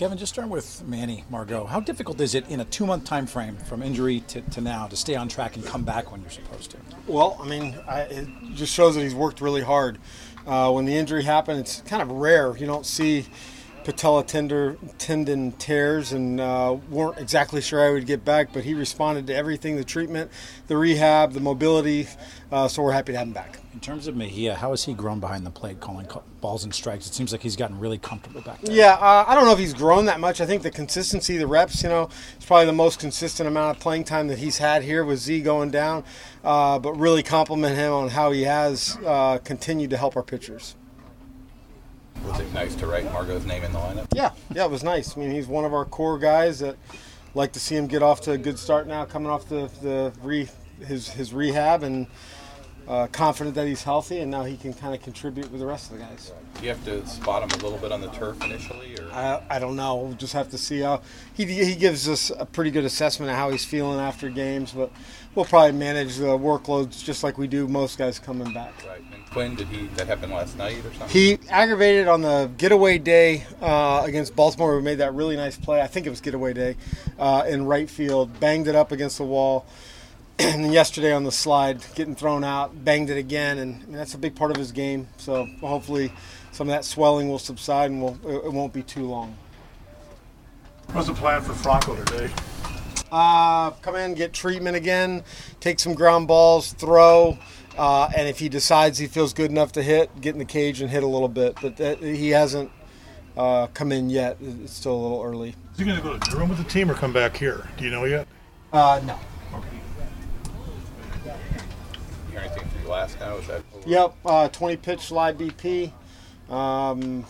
Kevin, just start with Manny Margot. How difficult is it in a two-month time frame from injury to, to now to stay on track and come back when you're supposed to? Well, I mean, I, it just shows that he's worked really hard. Uh, when the injury happened, it's kind of rare. You don't see patella tender, tendon tears and uh, weren't exactly sure I would get back, but he responded to everything the treatment, the rehab, the mobility. Uh, so we're happy to have him back. In terms of Mejia, how has he grown behind the plate, calling balls and strikes? It seems like he's gotten really comfortable back there. Yeah, uh, I don't know if he's grown that much. I think the consistency, the reps, you know, it's probably the most consistent amount of playing time that he's had here with Z going down. Uh, but really compliment him on how he has uh, continued to help our pitchers. Was it nice to write Margot's name in the lineup? Yeah, yeah, it was nice. I mean, he's one of our core guys that like to see him get off to a good start now, coming off the the re, his his rehab and uh, confident that he's healthy and now he can kind of contribute with the rest of the guys. Do you have to spot him a little bit on the turf initially, or I, I don't know. We'll just have to see how he he gives us a pretty good assessment of how he's feeling after games, but we'll probably manage the workloads just like we do most guys coming back. right? And Quinn, did he that happened last night or something? He aggravated on the getaway day uh, against Baltimore. We made that really nice play. I think it was getaway day uh, in right field. Banged it up against the wall. And yesterday on the slide, getting thrown out, banged it again, and, and that's a big part of his game. So hopefully, some of that swelling will subside and will it won't be too long. What's the plan for Franco today? Uh, come in, get treatment again, take some ground balls, throw, uh, and if he decides he feels good enough to hit, get in the cage and hit a little bit. But that, he hasn't uh, come in yet. It's still a little early. Is he going to go to Durham with the team or come back here? Do you know yet? Uh, no. Anything from Glasnow? Is that over? Yep, uh, 20 pitch live BP. Um,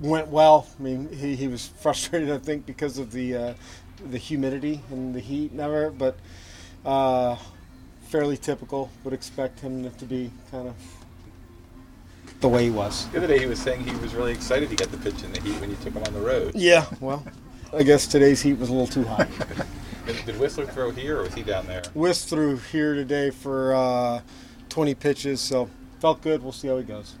went well. I mean, he, he was frustrated, I think, because of the uh, the humidity and the heat, never, but uh, fairly typical. Would expect him to be kind of the way he was. The other day he was saying he was really excited to get the pitch in the heat when you took him on the road. Yeah, well, I guess today's heat was a little too hot. Did, Whistler throw here or was he down there? Whisk through here today for uh, 20 pitches, so felt good. We'll see how he goes.